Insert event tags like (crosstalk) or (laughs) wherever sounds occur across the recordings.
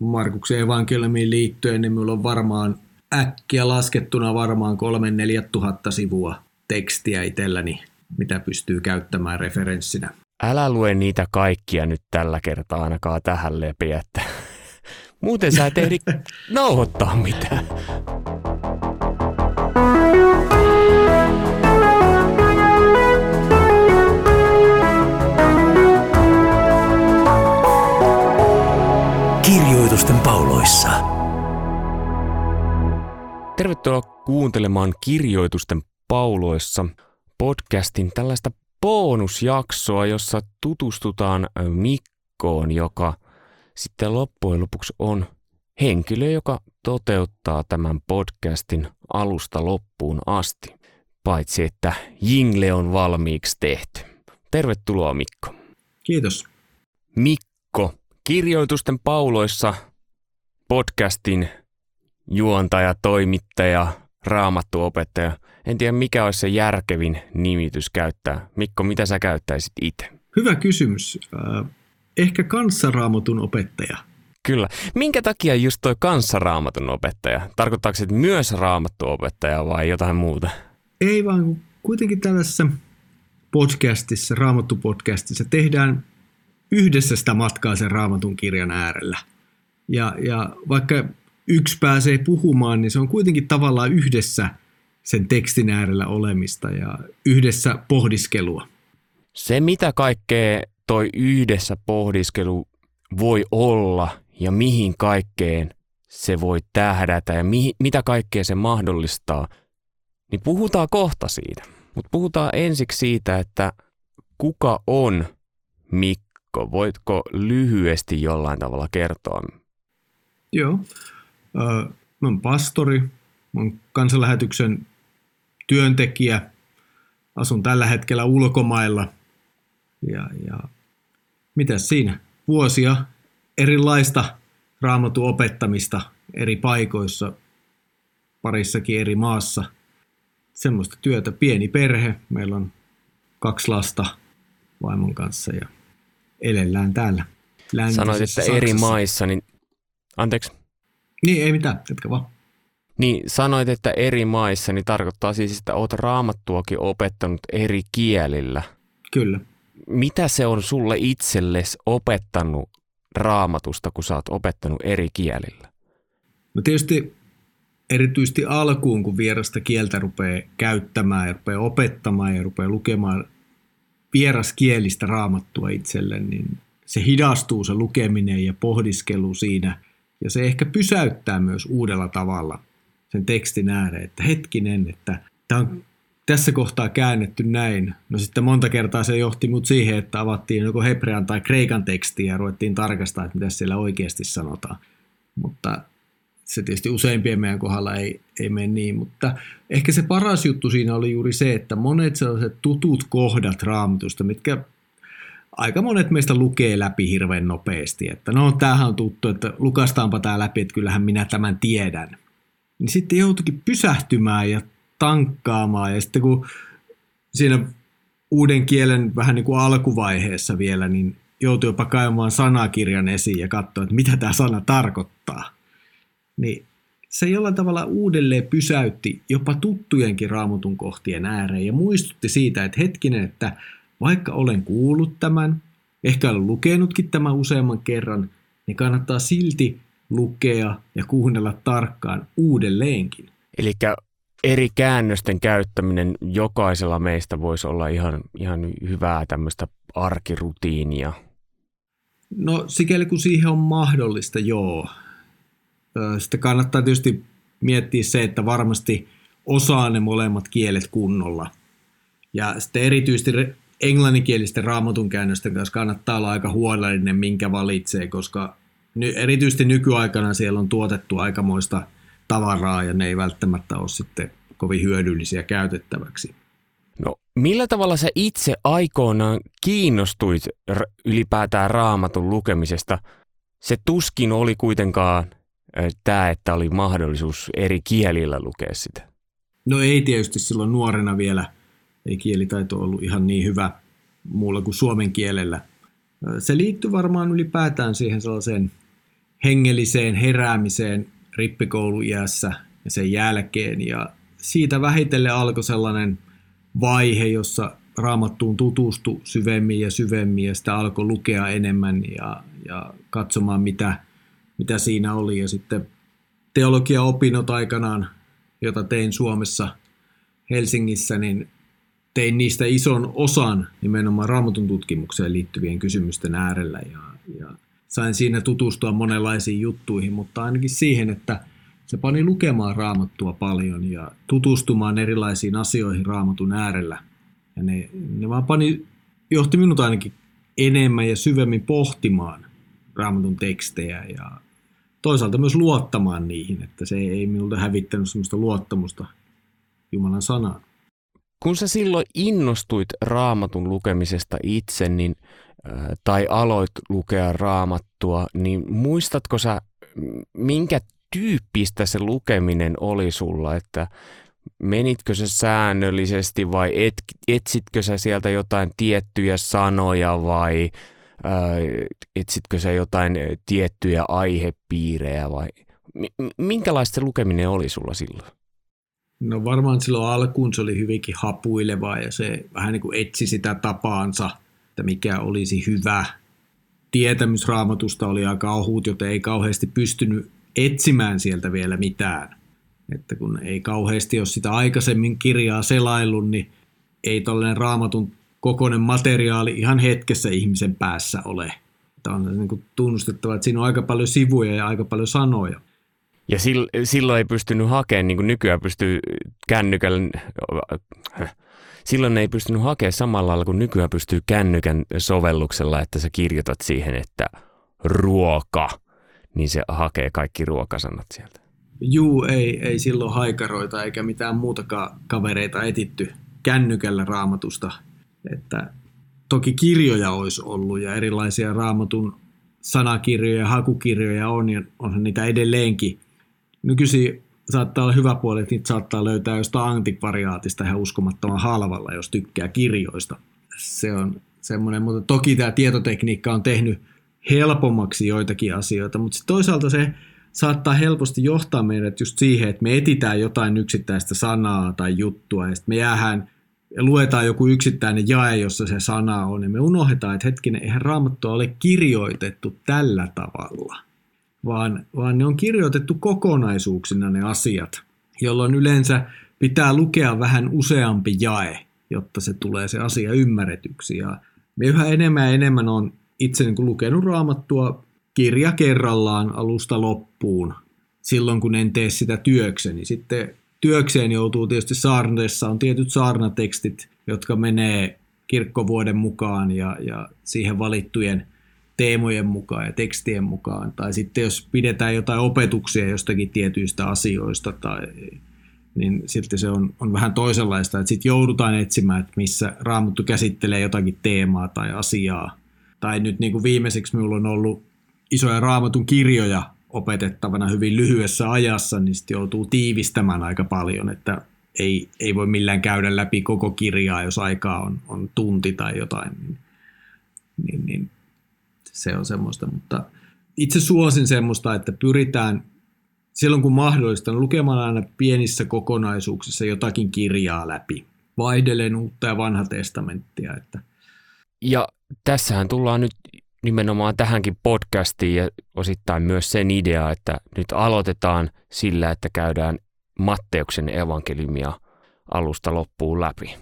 Markuksen evankeliumiin liittyen, niin minulla on varmaan äkkiä laskettuna varmaan 3-4 tuhatta sivua tekstiä itselläni, mitä pystyy käyttämään referenssinä. Älä lue niitä kaikkia nyt tällä kertaa ainakaan tähän lepiä, että (laughs) muuten sä et ehdi nauhoittaa mitään. Pauloissa. Tervetuloa kuuntelemaan Kirjoitusten pauloissa podcastin tällaista bonusjaksoa, jossa tutustutaan Mikkoon, joka sitten loppujen lopuksi on henkilö, joka toteuttaa tämän podcastin alusta loppuun asti. Paitsi että jingle on valmiiksi tehty. Tervetuloa Mikko. Kiitos. Mikko, Kirjoitusten pauloissa podcastin juontaja, toimittaja, raamattuopettaja. En tiedä mikä olisi se järkevin nimitys käyttää. Mikko, mitä sä käyttäisit itse? Hyvä kysymys. Äh, ehkä kanssaraamatun opettaja. Kyllä. Minkä takia just toi kanssaraamatun opettaja? Tarkoittaako se myös raamattuopettaja vai jotain muuta? Ei vaan, kuitenkin tällaisessa podcastissa, raamattupodcastissa tehdään yhdessä sitä matkaa sen raamatun kirjan äärellä. Ja, ja vaikka yksi pääsee puhumaan, niin se on kuitenkin tavallaan yhdessä sen tekstin äärellä olemista ja yhdessä pohdiskelua. Se, mitä kaikkea toi yhdessä pohdiskelu voi olla ja mihin kaikkeen se voi tähdätä ja mihin, mitä kaikkea se mahdollistaa, niin puhutaan kohta siitä. Mutta puhutaan ensiksi siitä, että kuka on Mikko voitko lyhyesti jollain tavalla kertoa? Joo. Mä olen pastori, mä olen kansanlähetyksen työntekijä, asun tällä hetkellä ulkomailla ja, ja mitä siinä? Vuosia erilaista raamatun opettamista eri paikoissa, parissakin eri maassa. Semmoista työtä, pieni perhe, meillä on kaksi lasta vaimon kanssa ja elellään täällä. Sanoit, että Saksassa. eri maissa, niin anteeksi. Niin, ei mitään, etkä vaan. Niin, sanoit, että eri maissa, niin tarkoittaa siis, että olet raamattuakin opettanut eri kielillä. Kyllä. Mitä se on sulle itsellesi opettanut raamatusta, kun sä oot opettanut eri kielillä? No tietysti erityisesti alkuun, kun vierasta kieltä rupeaa käyttämään ja rupeaa opettamaan ja rupeaa lukemaan vieraskielistä raamattua itselle, niin se hidastuu se lukeminen ja pohdiskelu siinä. Ja se ehkä pysäyttää myös uudella tavalla sen tekstin ääreen, että hetkinen, että tämä on tässä kohtaa käännetty näin. No sitten monta kertaa se johti mut siihen, että avattiin joko hebrean tai kreikan tekstiä ja ruvettiin tarkastaa, että mitä siellä oikeasti sanotaan. Mutta se tietysti useimpien meidän kohdalla ei, ei mene niin, mutta ehkä se paras juttu siinä oli juuri se, että monet sellaiset tutut kohdat raamatusta, mitkä aika monet meistä lukee läpi hirveän nopeasti, että no tämähän on tuttu, että lukastaanpa tämä läpi, että kyllähän minä tämän tiedän. Niin sitten joutuikin pysähtymään ja tankkaamaan ja sitten kun siinä uuden kielen vähän niin kuin alkuvaiheessa vielä, niin joutui jopa kaivamaan sanakirjan esiin ja katsoa, että mitä tämä sana tarkoittaa niin se jollain tavalla uudelleen pysäytti jopa tuttujenkin raamutun kohtien ääreen ja muistutti siitä, että hetkinen, että vaikka olen kuullut tämän, ehkä olen lukenutkin tämän useamman kerran, niin kannattaa silti lukea ja kuunnella tarkkaan uudelleenkin. Eli eri käännösten käyttäminen jokaisella meistä voisi olla ihan, ihan hyvää tämmöistä arkirutiinia. No sikäli kun siihen on mahdollista, joo. Sitten kannattaa tietysti miettiä se, että varmasti osaa ne molemmat kielet kunnolla. Ja sitten erityisesti englanninkielisten raamatun käännösten kanssa kannattaa olla aika huolellinen, minkä valitsee, koska erityisesti nykyaikana siellä on tuotettu aikamoista tavaraa ja ne ei välttämättä ole sitten kovin hyödyllisiä käytettäväksi. No millä tavalla sä itse aikoinaan kiinnostuit ylipäätään raamatun lukemisesta? Se tuskin oli kuitenkaan tämä, että oli mahdollisuus eri kielillä lukea sitä? No ei tietysti silloin nuorena vielä, ei kielitaito ollut ihan niin hyvä muulla kuin suomen kielellä. Se liittyy varmaan ylipäätään siihen sellaiseen hengelliseen heräämiseen rippikouluiässä ja sen jälkeen. Ja siitä vähitellen alkoi sellainen vaihe, jossa raamattuun tutustui syvemmin ja syvemmin ja sitä alkoi lukea enemmän ja, ja katsomaan, mitä, mitä siinä oli. Ja sitten teologia-opinnot aikanaan, jota tein Suomessa Helsingissä, niin tein niistä ison osan nimenomaan raamatun tutkimukseen liittyvien kysymysten äärellä ja, ja sain siinä tutustua monenlaisiin juttuihin, mutta ainakin siihen, että se pani lukemaan raamattua paljon ja tutustumaan erilaisiin asioihin raamatun äärellä. Ja ne, ne vaan pani, johti minut ainakin enemmän ja syvemmin pohtimaan raamatun tekstejä ja toisaalta myös luottamaan niihin, että se ei minulta hävittänyt sellaista luottamusta Jumalan sanaan. Kun sä silloin innostuit raamatun lukemisesta itse, niin, tai aloit lukea raamattua, niin muistatko sä, minkä tyyppistä se lukeminen oli sulla, että menitkö se säännöllisesti vai et, etsitkö sä sieltä jotain tiettyjä sanoja vai ää, etsitkö sä jotain tiettyjä aihepiirejä vai minkälaista se lukeminen oli sulla silloin? No varmaan silloin alkuun se oli hyvinkin hapuilevaa ja se vähän niin kuin etsi sitä tapaansa, että mikä olisi hyvä. Tietämys raamatusta oli aika ohut, joten ei kauheasti pystynyt etsimään sieltä vielä mitään. Että kun ei kauheasti ole sitä aikaisemmin kirjaa selaillut, niin ei tällainen raamatun kokoinen materiaali ihan hetkessä ihmisen päässä ole. Tämä on niin kuin tunnustettava, että siinä on aika paljon sivuja ja aika paljon sanoja. Ja silloin ei pystynyt hakemaan, niin kuin nykyään pystyy kännykällä, silloin ei pystynyt hakemaan samalla lailla kuin nykyään pystyy kännykän sovelluksella, että sä kirjoitat siihen, että ruoka, niin se hakee kaikki ruokasanat sieltä. Juu, ei, ei silloin haikaroita eikä mitään muutakaan kavereita etitty kännykällä raamatusta. Että toki kirjoja olisi ollut ja erilaisia raamatun sanakirjoja ja hakukirjoja on ja onhan niitä edelleenkin – nykyisin saattaa olla hyvä puoli, että niitä saattaa löytää jostain antikvariaatista ihan uskomattoman halvalla, jos tykkää kirjoista. Se on semmoinen, mutta toki tämä tietotekniikka on tehnyt helpommaksi joitakin asioita, mutta toisaalta se saattaa helposti johtaa meidät just siihen, että me etitään jotain yksittäistä sanaa tai juttua ja sitten me jäähän ja luetaan joku yksittäinen jae, jossa se sana on, ja me unohdetaan, että hetkinen, eihän raamattua ole kirjoitettu tällä tavalla – vaan, vaan ne on kirjoitettu kokonaisuuksina ne asiat, jolloin yleensä pitää lukea vähän useampi jae, jotta se tulee se asia ymmärretyksi. Ja me yhä enemmän ja enemmän on itse niin lukenut raamattua kirja kerrallaan alusta loppuun silloin, kun en tee sitä työkseni. Sitten työkseen joutuu tietysti saarneessa, on tietyt saarnatekstit, jotka menee kirkkovuoden mukaan ja, ja siihen valittujen teemojen mukaan ja tekstien mukaan. Tai sitten jos pidetään jotain opetuksia jostakin tietyistä asioista, tai, niin sitten se on, on vähän toisenlaista. Että sitten joudutaan etsimään, että missä Raamattu käsittelee jotakin teemaa tai asiaa. Tai nyt niin kuin viimeiseksi minulla on ollut isoja Raamatun kirjoja opetettavana hyvin lyhyessä ajassa, niin sitten joutuu tiivistämään aika paljon, että ei, ei voi millään käydä läpi koko kirjaa, jos aikaa on, on tunti tai jotain. Niin, niin, niin se on semmoista, mutta itse suosin semmoista, että pyritään silloin kun mahdollista lukemaan aina pienissä kokonaisuuksissa jotakin kirjaa läpi, vaihdellen uutta ja vanha testamenttia. Että. Ja tässähän tullaan nyt nimenomaan tähänkin podcastiin ja osittain myös sen idea, että nyt aloitetaan sillä, että käydään Matteuksen evankeliumia alusta loppuun läpi.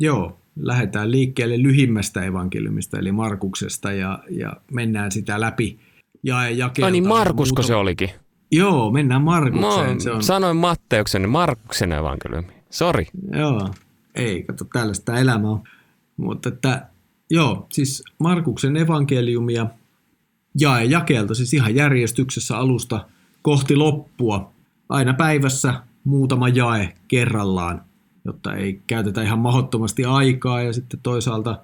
Joo, lähdetään liikkeelle lyhimmästä evankeliumista, eli Markuksesta, ja, ja mennään sitä läpi ja jakelta. Ai niin, Markusko muuta... se olikin? Joo, mennään Markukseen. se on... Sanoin Matteuksen, Markuksen evankeliumi. Sori. Joo, ei, kato, tällaista elämää on. Mutta että, joo, siis Markuksen evankeliumia jae jakelta, siis ihan järjestyksessä alusta kohti loppua. Aina päivässä muutama jae kerrallaan jotta ei käytetä ihan mahdottomasti aikaa ja sitten toisaalta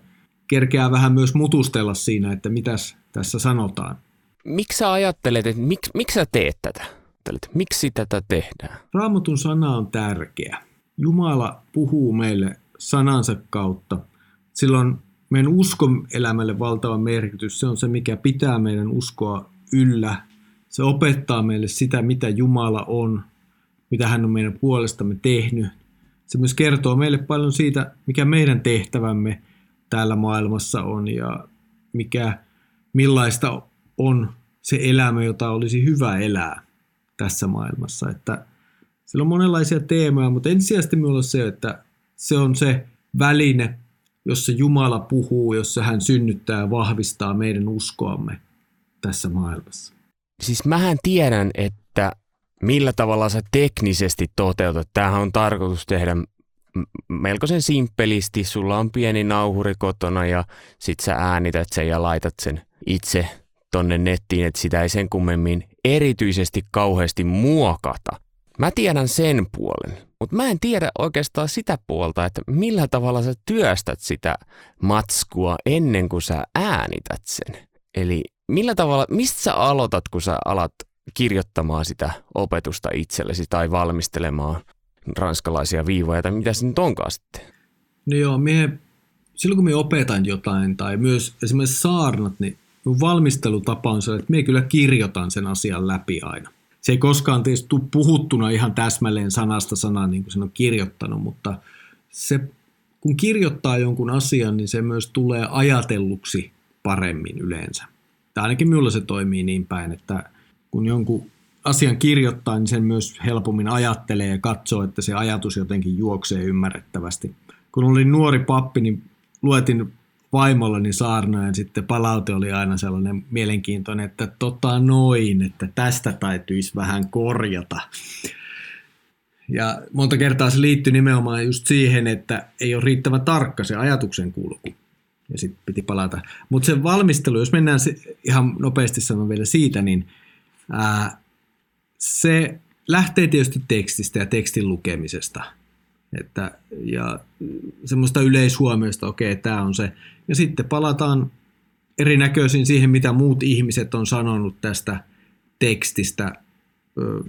kerkeää vähän myös mutustella siinä, että mitäs tässä sanotaan. Miksi sä ajattelet, että miksi, miksi sä teet tätä? Miksi tätä tehdään? Raamatun sana on tärkeä. Jumala puhuu meille sanansa kautta. Silloin meidän uskon elämälle valtava merkitys. Se on se, mikä pitää meidän uskoa yllä. Se opettaa meille sitä, mitä Jumala on, mitä hän on meidän puolestamme tehnyt. Se myös kertoo meille paljon siitä, mikä meidän tehtävämme täällä maailmassa on ja mikä, millaista on se elämä, jota olisi hyvä elää tässä maailmassa. Että sillä on monenlaisia teemoja, mutta ensisijaisesti minulla on se, että se on se väline, jossa Jumala puhuu, jossa hän synnyttää ja vahvistaa meidän uskoamme tässä maailmassa. Siis mähän tiedän, että millä tavalla sä teknisesti toteutat. Tämähän on tarkoitus tehdä melkoisen simppelisti. Sulla on pieni nauhuri kotona ja sit sä äänität sen ja laitat sen itse tonne nettiin, että sitä ei sen kummemmin erityisesti kauheasti muokata. Mä tiedän sen puolen, mutta mä en tiedä oikeastaan sitä puolta, että millä tavalla sä työstät sitä matskua ennen kuin sä äänität sen. Eli millä tavalla, mistä sä aloitat, kun sä alat kirjoittamaan sitä opetusta itsellesi tai valmistelemaan ranskalaisia viivoja tai mitä se nyt onkaan sitten? No joo, mie, silloin kun me opetan jotain tai myös esimerkiksi saarnat, niin mun valmistelutapa on se, että me kyllä kirjoitan sen asian läpi aina. Se ei koskaan tietysti tule puhuttuna ihan täsmälleen sanasta sanaan niin kuin sen on kirjoittanut, mutta se, kun kirjoittaa jonkun asian, niin se myös tulee ajatelluksi paremmin yleensä. Tai ainakin minulla se toimii niin päin, että kun jonkun asian kirjoittaa, niin sen myös helpommin ajattelee ja katsoo, että se ajatus jotenkin juoksee ymmärrettävästi. Kun olin nuori pappi, niin luetin vaimollani saarnoja, sitten palaute oli aina sellainen mielenkiintoinen, että tota noin, että tästä täytyisi vähän korjata. Ja monta kertaa se liittyy nimenomaan just siihen, että ei ole riittävän tarkka se ajatuksen kulku. Ja sitten piti palata. Mutta se valmistelu, jos mennään se, ihan nopeasti sanon vielä siitä, niin ää, se lähtee tietysti tekstistä ja tekstin lukemisesta. Että, ja semmoista yleishuomioista, okei, okay, tämä on se. Ja sitten palataan erinäköisiin siihen, mitä muut ihmiset on sanonut tästä tekstistä ö,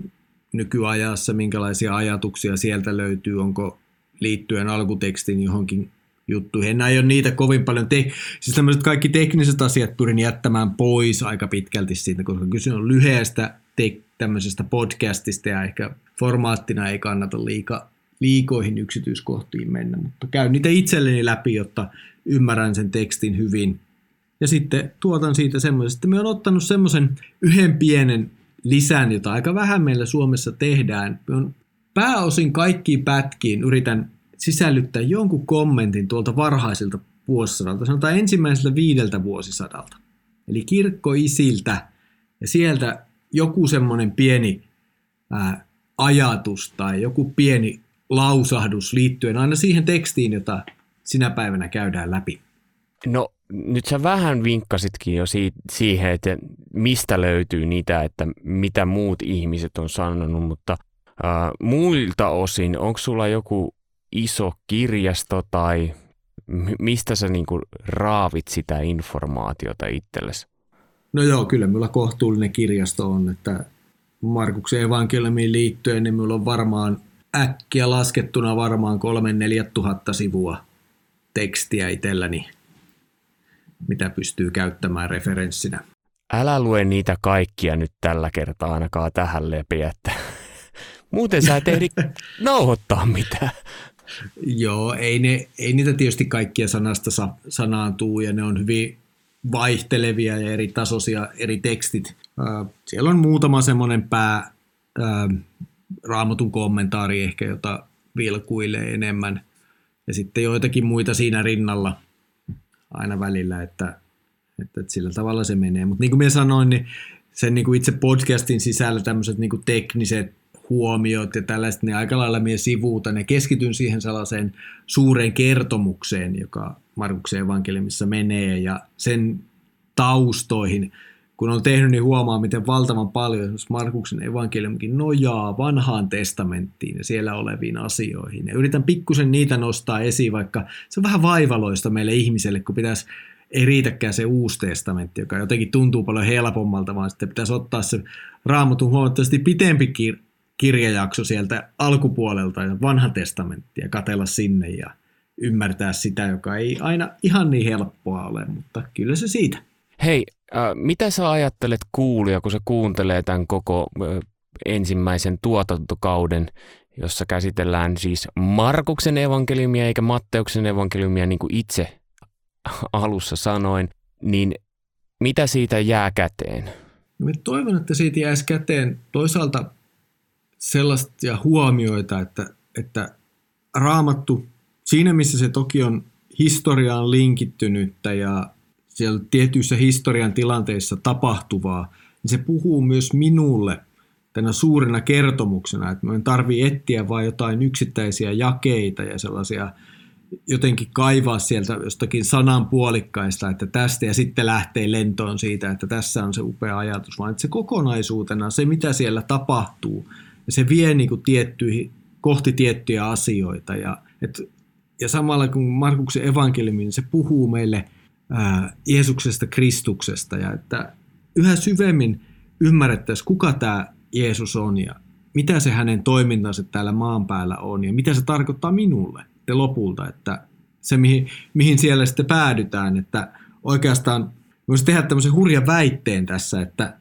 nykyajassa, minkälaisia ajatuksia sieltä löytyy, onko liittyen alkutekstin johonkin juttuihin. En aio niitä kovin paljon, te- siis tämmöiset kaikki tekniset asiat pyrin jättämään pois aika pitkälti siitä, koska kyse on lyhyestä te- tämmöisestä podcastista ja ehkä formaattina ei kannata liika, liikoihin yksityiskohtiin mennä, mutta käyn niitä itselleni läpi, jotta ymmärrän sen tekstin hyvin. Ja sitten tuotan siitä semmoisen, että me on ottanut semmoisen yhden pienen lisän, jota aika vähän meillä Suomessa tehdään. Me on pääosin kaikkiin pätkiin yritän sisällyttää jonkun kommentin tuolta varhaisilta vuosisadalta, sanotaan ensimmäiseltä viideltä vuosisadalta. Eli kirkkoisiltä ja sieltä joku semmoinen pieni ää, ajatus tai joku pieni lausahdus liittyen aina siihen tekstiin, jota sinä päivänä käydään läpi. No nyt sä vähän vinkkasitkin jo si- siihen, että mistä löytyy niitä, että mitä muut ihmiset on sanonut, mutta äh, muilta osin, onko sulla joku iso kirjasto tai mistä sä niinku raavit sitä informaatiota itsellesi? No joo, kyllä minulla kohtuullinen kirjasto on, että Markuksen evankeliumiin liittyen, niin minulla on varmaan äkkiä laskettuna varmaan 3-4 tuhatta sivua tekstiä itselläni, mitä pystyy käyttämään referenssinä. Älä lue niitä kaikkia nyt tällä kertaa ainakaan tähän lepiä, että (laughs) muuten sä et ehdi (laughs) nauhoittaa mitään. Joo, ei, ne, ei niitä tietysti kaikkia sanasta sa, sanaan tuu ja ne on hyvin vaihtelevia ja eri tasoisia eri tekstit. Siellä on muutama semmoinen pää raamatun kommentaari ehkä, jota vilkuilee enemmän. Ja sitten joitakin muita siinä rinnalla aina välillä, että, että, että sillä tavalla se menee. Mutta niin kuin minä sanoin, niin sen niin kuin itse podcastin sisällä tämmöiset niin kuin tekniset huomiot ja tällaiset, niin aika lailla minä sivuutan ja keskityn siihen sellaiseen suureen kertomukseen, joka Markuksen evankeliumissa menee ja sen taustoihin. Kun on tehnyt, niin huomaa, miten valtavan paljon esimerkiksi Markuksen evankeliumikin nojaa vanhaan testamenttiin ja siellä oleviin asioihin. Ja yritän pikkusen niitä nostaa esiin, vaikka se on vähän vaivaloista meille ihmiselle, kun pitäisi ei riitäkään se uusi testamentti, joka jotenkin tuntuu paljon helpommalta, vaan sitten pitäisi ottaa se raamatun huomattavasti pitempi kir- kirjajakso sieltä alkupuolelta ja vanha testamentti ja katella sinne ja ymmärtää sitä, joka ei aina ihan niin helppoa ole, mutta kyllä se siitä. Hei, äh, mitä sä ajattelet kuulia, kun se kuuntelee tämän koko äh, ensimmäisen tuotantokauden, jossa käsitellään siis Markuksen evankeliumia eikä Matteuksen evankeliumia niin kuin itse (laughs) alussa sanoin, niin mitä siitä jää käteen? No mä toivon, että siitä jäisi käteen toisaalta sellaisia huomioita, että, että raamattu, siinä missä se toki on historiaan linkittynyttä ja siellä tietyissä historian tilanteissa tapahtuvaa, niin se puhuu myös minulle tänä suurena kertomuksena, että en tarvi etsiä vain jotain yksittäisiä jakeita ja sellaisia jotenkin kaivaa sieltä jostakin sanan puolikkaista, että tästä ja sitten lähtee lentoon siitä, että tässä on se upea ajatus, vaan että se kokonaisuutena, se mitä siellä tapahtuu, ja se vie niin kuin tiettyihin, kohti tiettyjä asioita. Ja, et, ja samalla kun Markuksen evankeliumi, niin se puhuu meille ää, Jeesuksesta, Kristuksesta, ja että yhä syvemmin ymmärrettäisiin, kuka tämä Jeesus on ja mitä se hänen toimintansa täällä maan päällä on ja mitä se tarkoittaa minulle sitten lopulta, että se mihin, mihin siellä sitten päädytään, että oikeastaan voisi tehdä tämmöisen hurjan väitteen tässä, että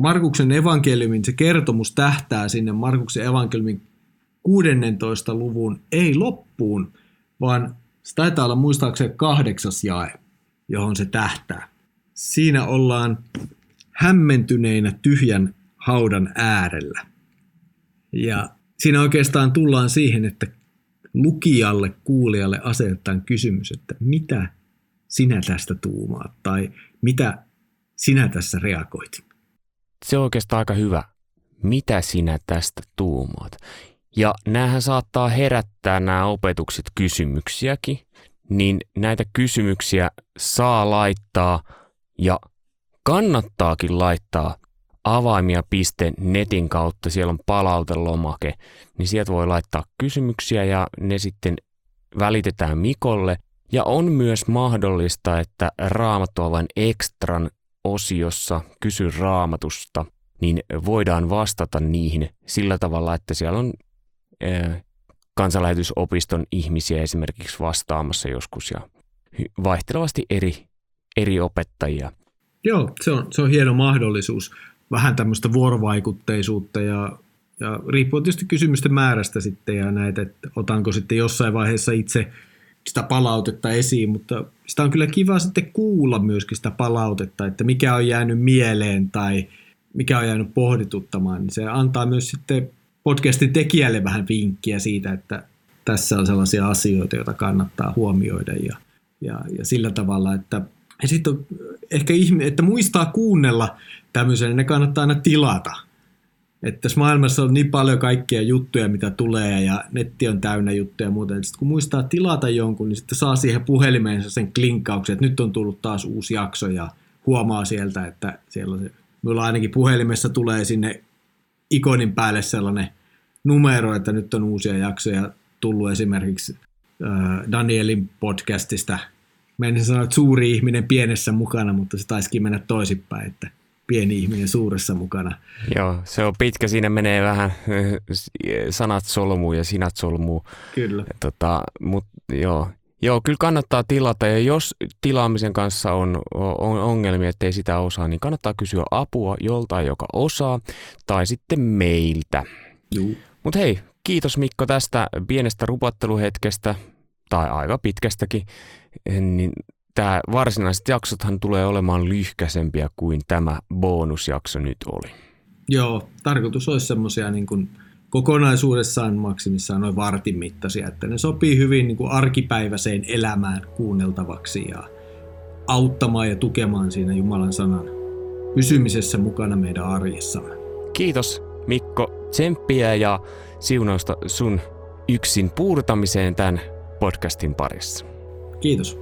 Markuksen evankeliumin se kertomus tähtää sinne Markuksen evankeliumin 16. luvun ei loppuun, vaan se taitaa olla muistaakseni kahdeksas jae, johon se tähtää. Siinä ollaan hämmentyneinä tyhjän haudan äärellä. Ja siinä oikeastaan tullaan siihen, että lukijalle, kuulijalle asetetaan kysymys, että mitä sinä tästä tuumaat tai mitä sinä tässä reagoit. Se on oikeastaan aika hyvä. Mitä sinä tästä tuumaat? Ja näähän saattaa herättää nämä opetukset kysymyksiäkin, niin näitä kysymyksiä saa laittaa ja kannattaakin laittaa avaimia piste netin kautta, siellä on palautelomake, niin sieltä voi laittaa kysymyksiä ja ne sitten välitetään Mikolle. Ja on myös mahdollista, että Raamattua vain ekstran osiossa Kysy raamatusta, niin voidaan vastata niihin sillä tavalla, että siellä on äh, kansanlähetysopiston ihmisiä esimerkiksi vastaamassa joskus ja vaihtelevasti eri, eri opettajia. Joo, se on, se on hieno mahdollisuus vähän tämmöistä vuorovaikutteisuutta ja, ja riippuu tietysti kysymysten määrästä sitten ja näitä, että otanko sitten jossain vaiheessa itse sitä palautetta esiin, mutta sitä on kyllä kiva sitten kuulla myöskin sitä palautetta, että mikä on jäänyt mieleen tai mikä on jäänyt pohdituttamaan, niin se antaa myös sitten podcastin tekijälle vähän vinkkiä siitä, että tässä on sellaisia asioita, joita kannattaa huomioida ja, ja, ja sillä tavalla, että ja sitten ehkä ihme, että muistaa kuunnella tämmöisen, ne kannattaa aina tilata. Että tässä maailmassa on niin paljon kaikkia juttuja, mitä tulee ja netti on täynnä juttuja ja muuta. Sitten kun muistaa tilata jonkun, niin sitten saa siihen puhelimeensa sen klinkkauksen, että nyt on tullut taas uusi jakso ja huomaa sieltä, että siellä on se, minulla ainakin puhelimessa tulee sinne ikonin päälle sellainen numero, että nyt on uusia jaksoja tullut esimerkiksi Danielin podcastista – Mä en sano, että suuri ihminen pienessä mukana, mutta se taisikin mennä toisinpäin, että pieni ihminen suuressa mukana. Joo, se on pitkä. Siinä menee vähän sanat solmuu ja sinät solmuu. Kyllä. Tota, mut, joo. joo, kyllä kannattaa tilata ja jos tilaamisen kanssa on, on ongelmia, ettei sitä osaa, niin kannattaa kysyä apua joltain, joka osaa, tai sitten meiltä. Mutta hei, kiitos Mikko tästä pienestä rupatteluhetkestä tai aika pitkästäkin, niin tämä varsinaiset jaksothan tulee olemaan lyhkäsempiä kuin tämä bonusjakso nyt oli. Joo, tarkoitus olisi semmoisia niin kuin kokonaisuudessaan maksimissaan noin vartin mittaisia, että ne sopii hyvin niin kuin arkipäiväiseen elämään kuunneltavaksi ja auttamaan ja tukemaan siinä Jumalan sanan pysymisessä mukana meidän arjessamme. Kiitos Mikko, tsemppiä ja siunausta sun yksin puurtamiseen tämän podcastin parissa. Kiitos.